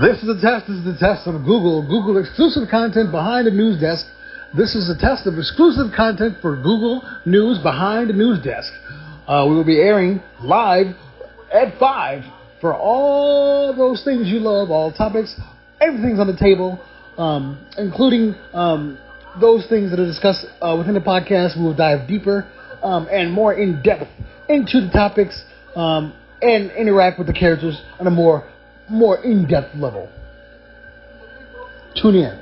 This is a test. This is the test of Google. Google exclusive content behind the news desk. This is a test of exclusive content for Google News behind the news desk. Uh, we will be airing live at 5 for all those things you love, all topics, everything's on the table, um, including um, those things that are discussed uh, within the podcast. We will dive deeper um, and more in depth into the topics um, and interact with the characters on a more more in depth level. Tune in.